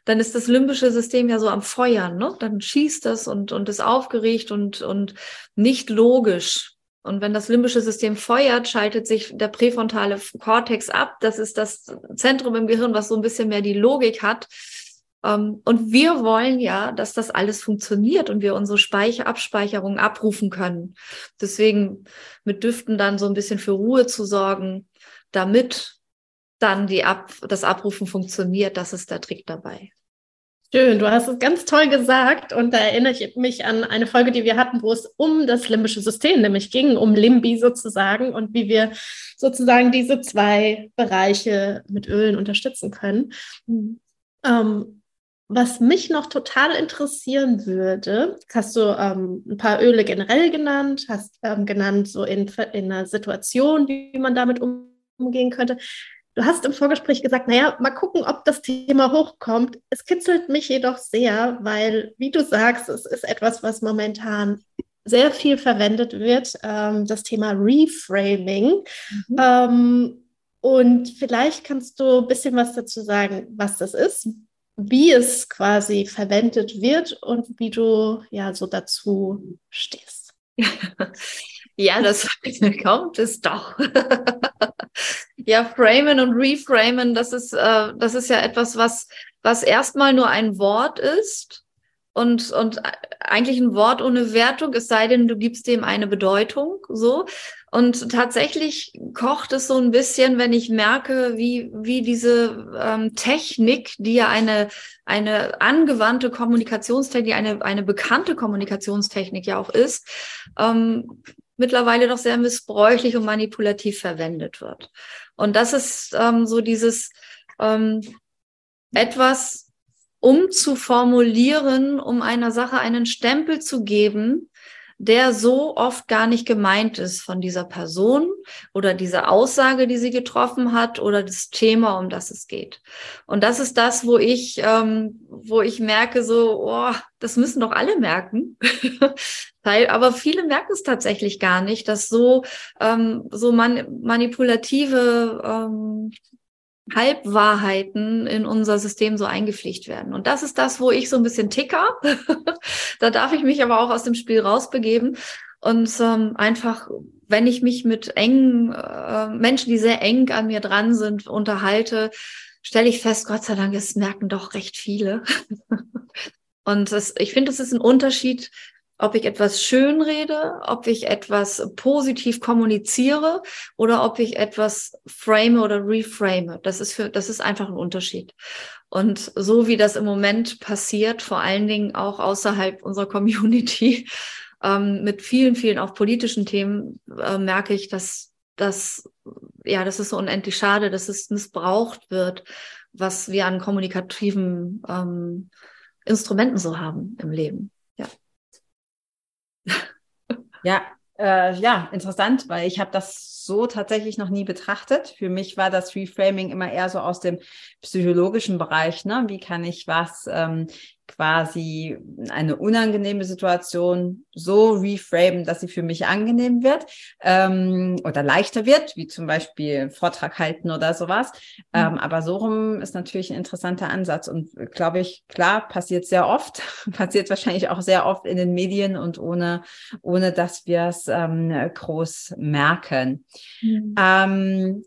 dann ist das limbische System ja so am Feuern, ne? Dann schießt das und, und ist aufgeregt und, und nicht logisch. Und wenn das limbische System feuert, schaltet sich der präfrontale Kortex ab. Das ist das Zentrum im Gehirn, was so ein bisschen mehr die Logik hat. Ähm, und wir wollen ja, dass das alles funktioniert und wir unsere Speicher, Abspeicherung abrufen können. Deswegen mit Düften dann so ein bisschen für Ruhe zu sorgen, damit dann die Ab das Abrufen funktioniert, das ist der Trick dabei. Schön, du hast es ganz toll gesagt und da erinnere ich mich an eine Folge, die wir hatten, wo es um das limbische System nämlich ging, um Limbi sozusagen und wie wir sozusagen diese zwei Bereiche mit Ölen unterstützen können. Mhm. Ähm, was mich noch total interessieren würde, hast du ähm, ein paar Öle generell genannt, hast ähm, genannt so in, in einer Situation, wie man damit umgehen könnte. Du hast im Vorgespräch gesagt, naja, mal gucken, ob das Thema hochkommt. Es kitzelt mich jedoch sehr, weil, wie du sagst, es ist etwas, was momentan sehr viel verwendet wird, ähm, das Thema Reframing. Mhm. Ähm, und vielleicht kannst du ein bisschen was dazu sagen, was das ist, wie es quasi verwendet wird und wie du ja so dazu stehst. *laughs* Ja, das *laughs* kommt es doch. *laughs* ja, framen und reframen, das ist, äh, das ist ja etwas, was, was erstmal nur ein Wort ist und, und eigentlich ein Wort ohne Wertung, es sei denn, du gibst dem eine Bedeutung, so. Und tatsächlich kocht es so ein bisschen, wenn ich merke, wie, wie diese ähm, Technik, die ja eine, eine angewandte Kommunikationstechnik, eine, eine bekannte Kommunikationstechnik ja auch ist, ähm, mittlerweile noch sehr missbräuchlich und manipulativ verwendet wird. Und das ist ähm, so dieses ähm, etwas umzuformulieren, um einer Sache einen Stempel zu geben, der so oft gar nicht gemeint ist von dieser Person oder dieser Aussage, die sie getroffen hat oder das Thema, um das es geht. Und das ist das, wo ich, ähm, wo ich merke, so, oh, das müssen doch alle merken. *laughs* Aber viele merken es tatsächlich gar nicht, dass so, ähm, so man manipulative ähm, Halbwahrheiten in unser System so eingepflegt werden. Und das ist das, wo ich so ein bisschen ticker. *laughs* da darf ich mich aber auch aus dem Spiel rausbegeben und ähm, einfach, wenn ich mich mit engen äh, Menschen, die sehr eng an mir dran sind, unterhalte, stelle ich fest, Gott sei Dank, es merken doch recht viele. *laughs* und das, ich finde, es ist ein Unterschied, ob ich etwas schön rede, ob ich etwas positiv kommuniziere oder ob ich etwas frame oder reframe. Das ist für, das ist einfach ein Unterschied. Und so wie das im Moment passiert, vor allen Dingen auch außerhalb unserer *laughs* Community, ähm, mit vielen, vielen auch politischen Themen, äh, merke ich, dass das, ja, das ist so unendlich schade, dass es missbraucht wird, was wir an kommunikativen ähm, Instrumenten so haben im Leben. Ja, äh, ja, interessant, weil ich habe das so tatsächlich noch nie betrachtet. Für mich war das Reframing immer eher so aus dem psychologischen Bereich. Ne? Wie kann ich was ähm, quasi eine unangenehme Situation so reframen, dass sie für mich angenehm wird ähm, oder leichter wird, wie zum Beispiel Vortrag halten oder sowas. Mhm. Ähm, aber so rum ist natürlich ein interessanter Ansatz und glaube ich, klar, passiert sehr oft, *laughs* passiert wahrscheinlich auch sehr oft in den Medien und ohne, ohne dass wir es ähm, groß merken. Mhm. Ähm,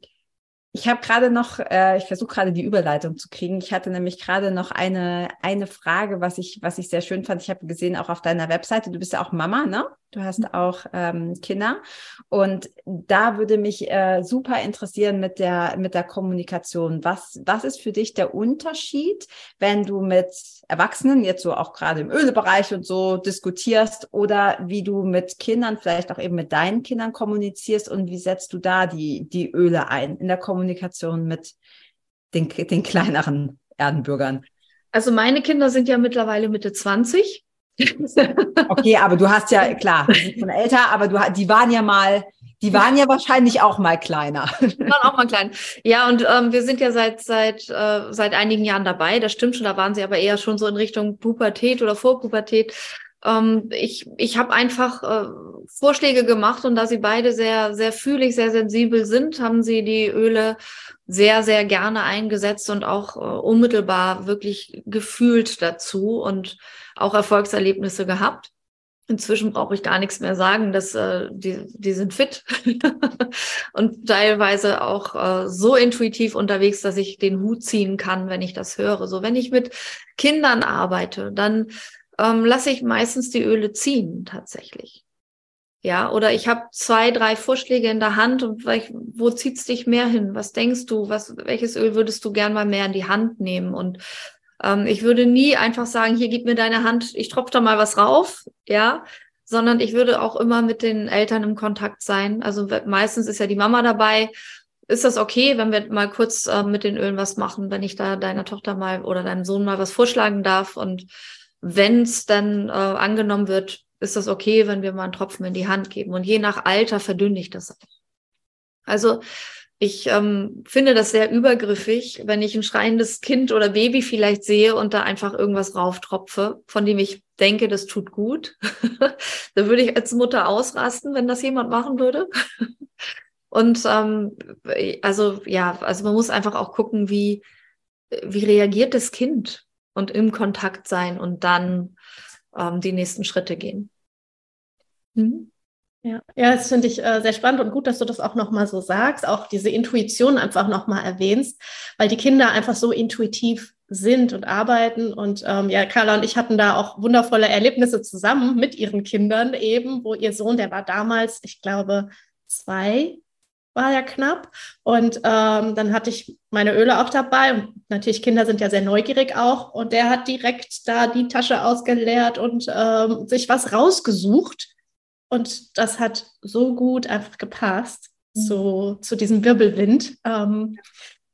ich habe gerade noch, äh, ich versuche gerade die Überleitung zu kriegen. Ich hatte nämlich gerade noch eine, eine Frage, was ich, was ich sehr schön fand. Ich habe gesehen, auch auf deiner Webseite, du bist ja auch Mama, ne? Du hast mhm. auch ähm, Kinder. Und da würde mich äh, super interessieren mit der, mit der Kommunikation. Was, was ist für dich der Unterschied, wenn du mit Erwachsenen, jetzt so auch gerade im Ölebereich und so diskutierst oder wie du mit Kindern, vielleicht auch eben mit deinen Kindern kommunizierst und wie setzt du da die, die Öle ein in der Kommunikation mit den, den kleineren Erdenbürgern? Also meine Kinder sind ja mittlerweile Mitte 20. okay, aber du hast ja, klar, schon älter, aber du, die waren ja mal die waren ja wahrscheinlich auch mal kleiner. Die waren auch mal klein. Ja, und ähm, wir sind ja seit seit äh, seit einigen Jahren dabei. Das stimmt schon. Da waren sie aber eher schon so in Richtung Pubertät oder Vorpubertät. Ähm, ich ich habe einfach äh, Vorschläge gemacht und da sie beide sehr sehr fühlig, sehr sensibel sind, haben sie die Öle sehr sehr gerne eingesetzt und auch äh, unmittelbar wirklich gefühlt dazu und auch Erfolgserlebnisse gehabt. Inzwischen brauche ich gar nichts mehr sagen, dass äh, die, die sind fit *laughs* und teilweise auch äh, so intuitiv unterwegs, dass ich den Hut ziehen kann, wenn ich das höre. So, wenn ich mit Kindern arbeite, dann ähm, lasse ich meistens die Öle ziehen tatsächlich. Ja, oder ich habe zwei, drei Vorschläge in der Hand und ich, wo zieht's dich mehr hin? Was denkst du? Was, welches Öl würdest du gern mal mehr in die Hand nehmen? Und ähm, ich würde nie einfach sagen, hier gib mir deine Hand, ich tropfe da mal was rauf, ja, sondern ich würde auch immer mit den Eltern im Kontakt sein. Also meistens ist ja die Mama dabei. Ist das okay, wenn wir mal kurz äh, mit den Ölen was machen, wenn ich da deiner Tochter mal oder deinem Sohn mal was vorschlagen darf? Und wenn es dann äh, angenommen wird, ist das okay, wenn wir mal einen Tropfen in die Hand geben. Und je nach Alter verdünne ich das. Also ich ähm, finde das sehr übergriffig, wenn ich ein schreiendes Kind oder Baby vielleicht sehe und da einfach irgendwas rauftropfe, von dem ich denke, das tut gut. *laughs* da würde ich als Mutter ausrasten, wenn das jemand machen würde. *laughs* und ähm, also ja, also man muss einfach auch gucken, wie, wie reagiert das Kind und im Kontakt sein und dann ähm, die nächsten Schritte gehen. Mhm. Ja, ja, das finde ich äh, sehr spannend und gut, dass du das auch nochmal so sagst, auch diese Intuition einfach nochmal erwähnst, weil die Kinder einfach so intuitiv sind und arbeiten. Und ähm, ja, Carla und ich hatten da auch wundervolle Erlebnisse zusammen mit ihren Kindern eben, wo ihr Sohn, der war damals, ich glaube, zwei, war ja knapp. Und ähm, dann hatte ich meine Öle auch dabei. Und natürlich, Kinder sind ja sehr neugierig auch. Und der hat direkt da die Tasche ausgeleert und ähm, sich was rausgesucht und das hat so gut einfach gepasst mhm. zu, zu diesem Wirbelwind. Ähm,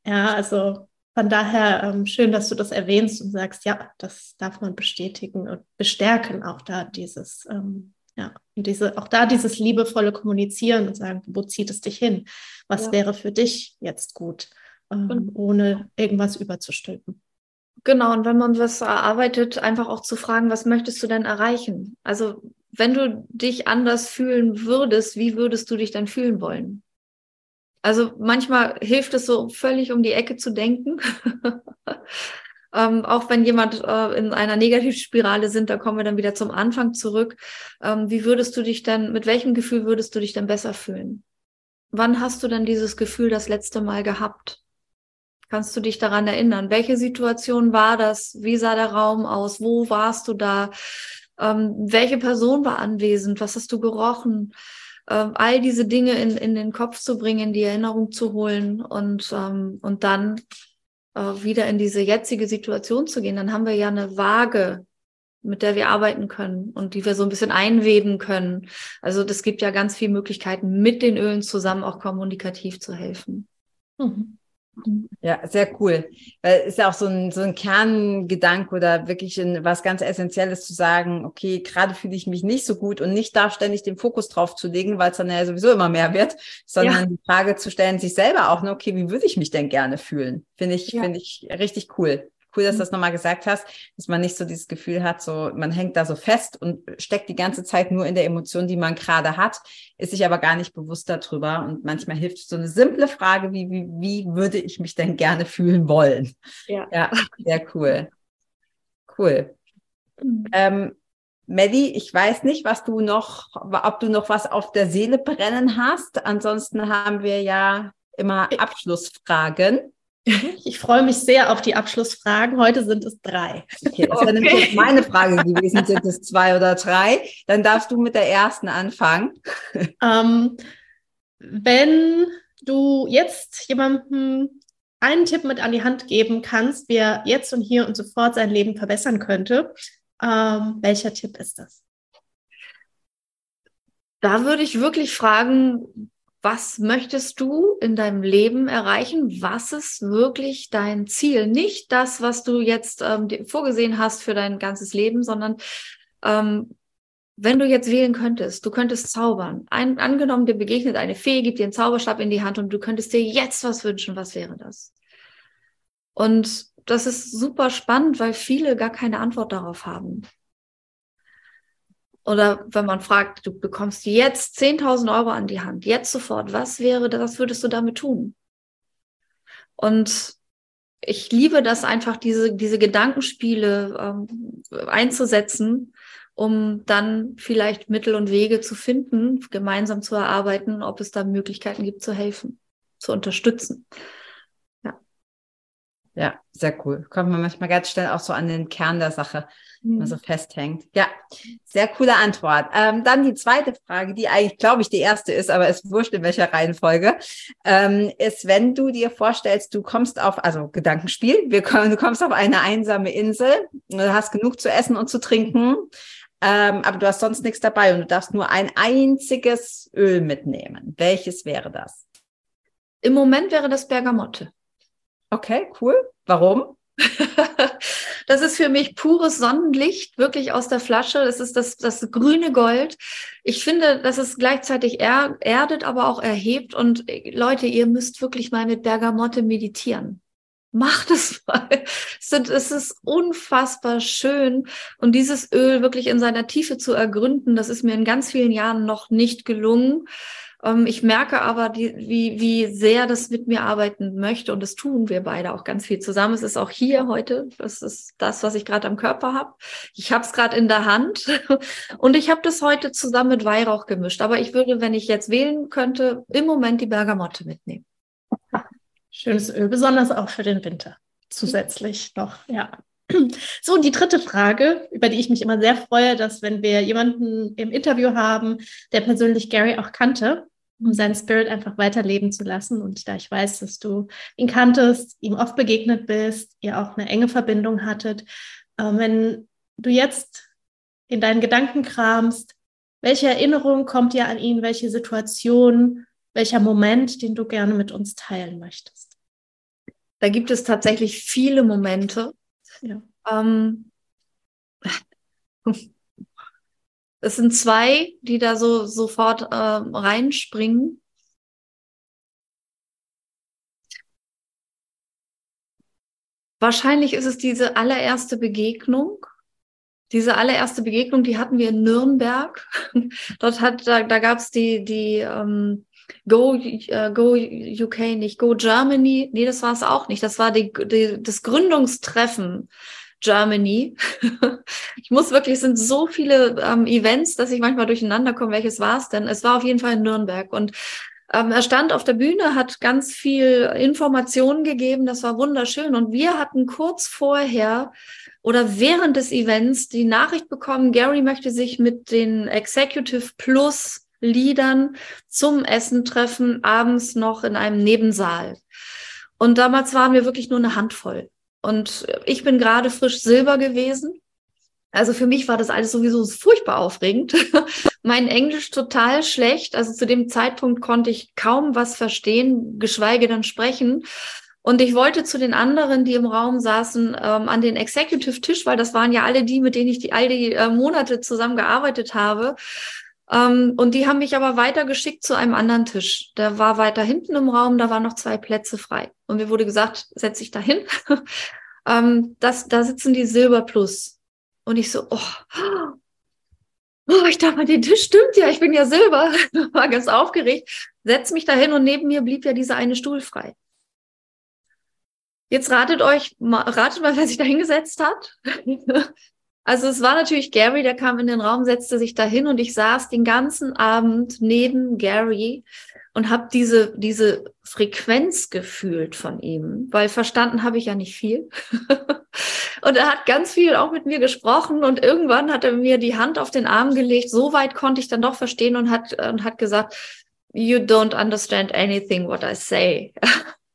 ja, also von daher ähm, schön, dass du das erwähnst und sagst, ja, das darf man bestätigen und bestärken, auch da dieses, ähm, ja, und diese, auch da dieses liebevolle Kommunizieren und sagen, wo zieht es dich hin? Was ja. wäre für dich jetzt gut, ähm, ohne irgendwas überzustülpen? Genau, und wenn man was erarbeitet, einfach auch zu fragen, was möchtest du denn erreichen? Also wenn du dich anders fühlen würdest, wie würdest du dich dann fühlen wollen? Also manchmal hilft es so völlig um die Ecke zu denken. *laughs* ähm, auch wenn jemand äh, in einer Negativspirale sind, da kommen wir dann wieder zum Anfang zurück. Ähm, wie würdest du dich denn, mit welchem Gefühl würdest du dich denn besser fühlen? Wann hast du denn dieses Gefühl das letzte Mal gehabt? Kannst du dich daran erinnern? Welche Situation war das? Wie sah der Raum aus? Wo warst du da? Ähm, welche Person war anwesend? Was hast du gerochen? Ähm, all diese Dinge in, in den Kopf zu bringen, in die Erinnerung zu holen und, ähm, und dann äh, wieder in diese jetzige Situation zu gehen. Dann haben wir ja eine Waage, mit der wir arbeiten können und die wir so ein bisschen einweben können. Also das gibt ja ganz viele Möglichkeiten, mit den Ölen zusammen auch kommunikativ zu helfen. Mhm. Ja, sehr cool. Weil es ist ja auch so ein, so ein Kerngedanke oder wirklich ein, was ganz Essentielles zu sagen, okay, gerade fühle ich mich nicht so gut und nicht da ständig den Fokus drauf zu legen, weil es dann ja sowieso immer mehr wird, sondern ja. die Frage zu stellen, sich selber auch, ne, okay, wie würde ich mich denn gerne fühlen? Finde ich, ja. finde ich richtig cool cool, dass du mhm. das nochmal gesagt hast, dass man nicht so dieses Gefühl hat, so man hängt da so fest und steckt die ganze Zeit nur in der Emotion, die man gerade hat, ist sich aber gar nicht bewusst darüber. Und manchmal hilft so eine simple Frage wie, wie, wie würde ich mich denn gerne fühlen wollen? Ja, ja sehr cool. Cool. Mhm. Ähm, Melly, ich weiß nicht, was du noch, ob du noch was auf der Seele brennen hast. Ansonsten haben wir ja immer Abschlussfragen. *laughs* Ich freue mich sehr auf die Abschlussfragen. Heute sind es drei. Okay, das wäre nämlich jetzt meine Frage gewesen. Sind es zwei oder drei? Dann darfst du mit der ersten anfangen. *laughs* Ähm, wenn du jetzt jemandem einen Tipp mit an die Hand geben kannst, wie er jetzt und hier und sofort sein Leben verbessern könnte, ähm, welcher Tipp ist das? Da würde ich wirklich fragen, was möchtest du in deinem Leben erreichen? Was ist wirklich dein Ziel? Nicht das, was du jetzt ähm, vorgesehen hast für dein ganzes Leben, sondern ähm, wenn du jetzt wählen könntest, du könntest zaubern. Ein, angenommen, dir begegnet eine Fee, gibt dir einen Zauberstab in die Hand und du könntest dir jetzt was wünschen. Was wäre das? Und das ist super spannend, weil viele gar keine Antwort darauf haben. Oder wenn man fragt, du bekommst jetzt 10.000 Euro an die Hand, jetzt sofort, was wäre, was würdest du damit tun? Und ich liebe das einfach, diese, diese Gedankenspiele ähm, einzusetzen, um dann vielleicht Mittel und Wege zu finden, gemeinsam zu erarbeiten, ob es da Möglichkeiten gibt, zu helfen, zu unterstützen. Ja, sehr cool. Kommt man manchmal ganz schnell auch so an den Kern der Sache, mhm. man so festhängt. Ja, sehr coole Antwort. Ähm, dann die zweite Frage, die eigentlich, glaube ich, die erste ist, aber es wurscht in welcher Reihenfolge, ähm, ist, wenn du dir vorstellst, du kommst auf, also Gedankenspiel, wir kommen, du kommst auf eine einsame Insel, du hast genug zu essen und zu trinken, ähm, aber du hast sonst nichts dabei und du darfst nur ein einziges Öl mitnehmen. Welches wäre das? Im Moment wäre das Bergamotte. Okay, cool. Warum? *laughs* das ist für mich pures Sonnenlicht, wirklich aus der Flasche. Das ist das, das grüne Gold. Ich finde, dass es gleichzeitig er, erdet, aber auch erhebt. Und äh, Leute, ihr müsst wirklich mal mit Bergamotte meditieren. Macht es *laughs* mal. Es ist unfassbar schön. Und dieses Öl wirklich in seiner Tiefe zu ergründen, das ist mir in ganz vielen Jahren noch nicht gelungen. Ähm, ich merke aber, die, wie, wie sehr das mit mir arbeiten möchte und das tun wir beide auch ganz viel zusammen. Es ist auch hier heute, das ist das, was ich gerade am Körper habe. Ich habe es gerade in der Hand *laughs* und ich habe das heute zusammen mit Weihrauch gemischt. Aber ich würde, wenn ich jetzt wählen könnte, im Moment die Bergamotte mitnehmen. Schönes Öl, besonders auch für den Winter. Zusätzlich noch, ja. So, die dritte Frage, über die ich mich immer sehr freue, dass wenn wir jemanden im Interview haben, der persönlich Gary auch kannte, um seinen Spirit einfach weiterleben zu lassen. Und da ich weiß, dass du ihn kanntest, ihm oft begegnet bist, ihr auch eine enge Verbindung hattet, äh, wenn du jetzt in deinen Gedanken kramst, welche Erinnerung kommt dir an ihn, welche Situation, welcher Moment, den du gerne mit uns teilen möchtest? Da gibt es tatsächlich viele Momente. Ja. Ähm, es sind zwei, die da so sofort äh, reinspringen. Wahrscheinlich ist es diese allererste Begegnung. Diese allererste Begegnung, die hatten wir in Nürnberg. *laughs* Dort hat, da, da gab es die, die ähm, Go, uh, Go UK nicht, Go Germany. Nee, das war es auch nicht. Das war die, die, das Gründungstreffen Germany. *laughs* ich muss wirklich, es sind so viele ähm, Events, dass ich manchmal durcheinander komme, welches war es denn? Es war auf jeden Fall in Nürnberg und ähm, er stand auf der Bühne, hat ganz viel Informationen gegeben, das war wunderschön. Und wir hatten kurz vorher oder während des Events die Nachricht bekommen, Gary möchte sich mit den Executive Plus Liedern zum Essen treffen, abends noch in einem Nebensaal. Und damals waren wir wirklich nur eine Handvoll. Und ich bin gerade frisch Silber gewesen. Also für mich war das alles sowieso furchtbar aufregend. *laughs* mein Englisch total schlecht. Also zu dem Zeitpunkt konnte ich kaum was verstehen, geschweige denn sprechen. Und ich wollte zu den anderen, die im Raum saßen, ähm, an den Executive-Tisch, weil das waren ja alle die, mit denen ich die all die äh, Monate zusammengearbeitet habe. Ähm, und die haben mich aber weitergeschickt zu einem anderen Tisch. Der war weiter hinten im Raum, da waren noch zwei Plätze frei. Und mir wurde gesagt, setz dich da hin. *laughs* ähm, das, da sitzen die Silber Plus. Und ich so, oh, oh, ich dachte, den Tisch stimmt ja, ich bin ja Silber. *laughs* war ganz aufgeregt. Setz mich da hin und neben mir blieb ja dieser eine Stuhl frei. Jetzt ratet euch, ratet mal, *laughs* wer sich da hingesetzt hat. *laughs* Also es war natürlich Gary, der kam in den Raum, setzte sich dahin und ich saß den ganzen Abend neben Gary und habe diese, diese Frequenz gefühlt von ihm, weil verstanden habe ich ja nicht viel. *laughs* und er hat ganz viel auch mit mir gesprochen und irgendwann hat er mir die Hand auf den Arm gelegt. So weit konnte ich dann doch verstehen und hat, und hat gesagt, you don't understand anything what I say.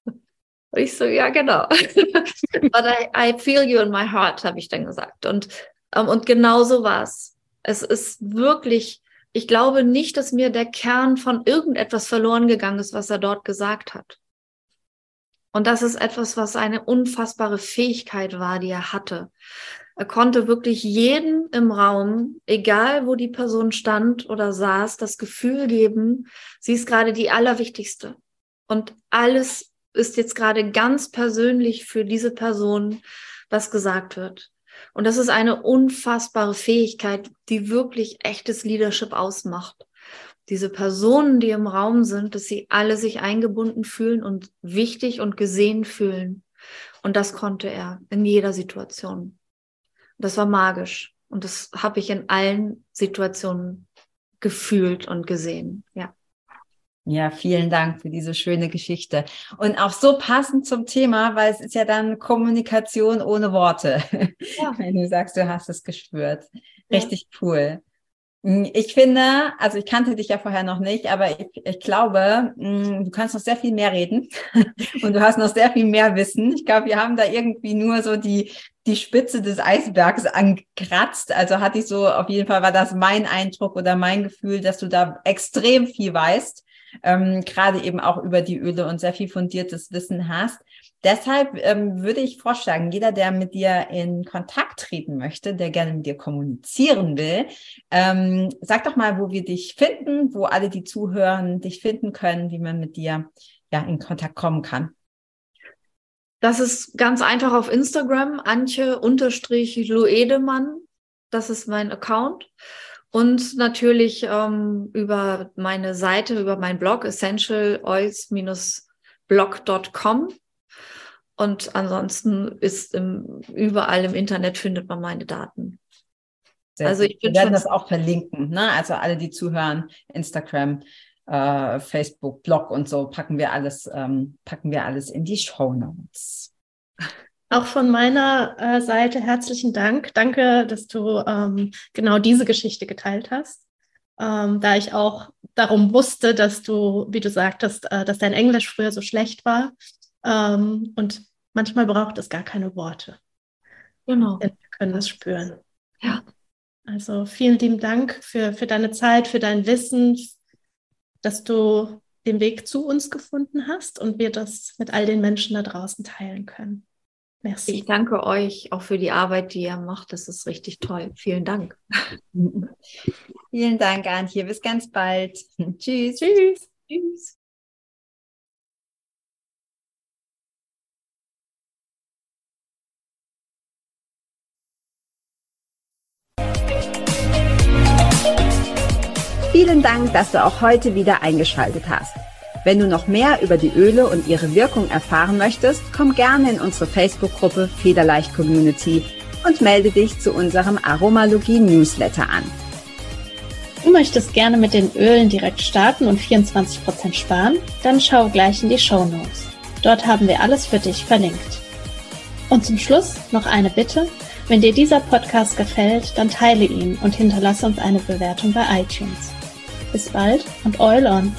Und *laughs* ich so, ja, genau. *laughs* But I, I feel you in my heart, habe ich dann gesagt. Und, ähm, und genau so war es. Es ist wirklich ich glaube nicht, dass mir der Kern von irgendetwas verloren gegangen ist, was er dort gesagt hat. Und das ist etwas, was eine unfassbare Fähigkeit war, die er hatte. Er konnte wirklich jedem im Raum, egal wo die Person stand oder saß, das Gefühl geben, sie ist gerade die Allerwichtigste. Und alles ist jetzt gerade ganz persönlich für diese Person, was gesagt wird. Und das ist eine unfassbare Fähigkeit, die wirklich echtes Leadership ausmacht. Diese Personen, die im Raum sind, dass sie alle sich eingebunden fühlen und wichtig und gesehen fühlen. Und das konnte er in jeder Situation. Das war magisch. Und das habe ich in allen Situationen gefühlt und gesehen. Ja. Ja, vielen Dank für diese schöne Geschichte. Und auch so passend zum Thema, weil es ist ja dann Kommunikation ohne Worte. *laughs* Ja. Wenn du sagst, du hast es gespürt. Richtig ja. cool. Hm, ich finde, also ich kannte dich ja vorher noch nicht, aber ich, ich glaube, hm, du kannst noch sehr viel mehr reden *laughs* und du hast noch sehr viel mehr Wissen. Ich glaube, wir haben da irgendwie nur so die, die Spitze des Eisbergs angekratzt. Also hatte ich so, auf jeden Fall war das mein Eindruck oder mein Gefühl, dass du da extrem viel weißt ähm, gerade eben auch über die Öle und sehr viel fundiertes Wissen hast. Deshalb ähm, würde ich vorschlagen, jeder, der mit dir in Kontakt treten möchte, der gerne mit dir kommunizieren will, ähm, sag doch mal, wo wir dich finden, wo alle, die zuhören, dich finden können, wie man mit dir ja in Kontakt kommen kann. Das ist ganz einfach auf Instagram, Antje-Luedemann. Das ist mein Account. Und natürlich ähm, über meine Seite, über meinen Blog essentialoils-blog.com. Und ansonsten ist im, überall im Internet findet man meine Daten. Sehr also ich bin Wir werden das auch verlinken. Ne? Also alle, die zuhören, Instagram, äh, Facebook, Blog und so packen wir alles, ähm, packen wir alles in die Show Notes. Auch von meiner äh, Seite herzlichen Dank. Danke, dass du ähm, genau diese Geschichte geteilt hast. Ähm, da ich auch darum wusste, dass du, wie du sagtest, äh, dass dein Englisch früher so schlecht war. Ähm, und manchmal braucht es gar keine Worte. Genau. Wir können es spüren. Ja. Also vielen lieben Dank für, für deine Zeit, für dein Wissen, dass du den Weg zu uns gefunden hast und wir das mit all den Menschen da draußen teilen können. Merci. Ich danke euch auch für die Arbeit, die ihr macht. Das ist richtig toll. Vielen Dank. *laughs* Vielen Dank, Antje. Bis ganz bald. *laughs* Tschüss. Tschüss. Tschüss. Vielen Dank, dass du auch heute wieder eingeschaltet hast. Wenn du noch mehr über die Öle und ihre Wirkung erfahren möchtest, komm gerne in unsere Facebook-Gruppe Federleicht Community und melde dich zu unserem Aromalogie Newsletter an. Du möchtest gerne mit den Ölen direkt starten und 24% sparen? Dann schau gleich in die Show Notes. Dort haben wir alles für dich verlinkt. Und zum Schluss noch eine Bitte. Wenn dir dieser Podcast gefällt, dann teile ihn und hinterlasse uns eine Bewertung bei iTunes. Bis bald und Oil on!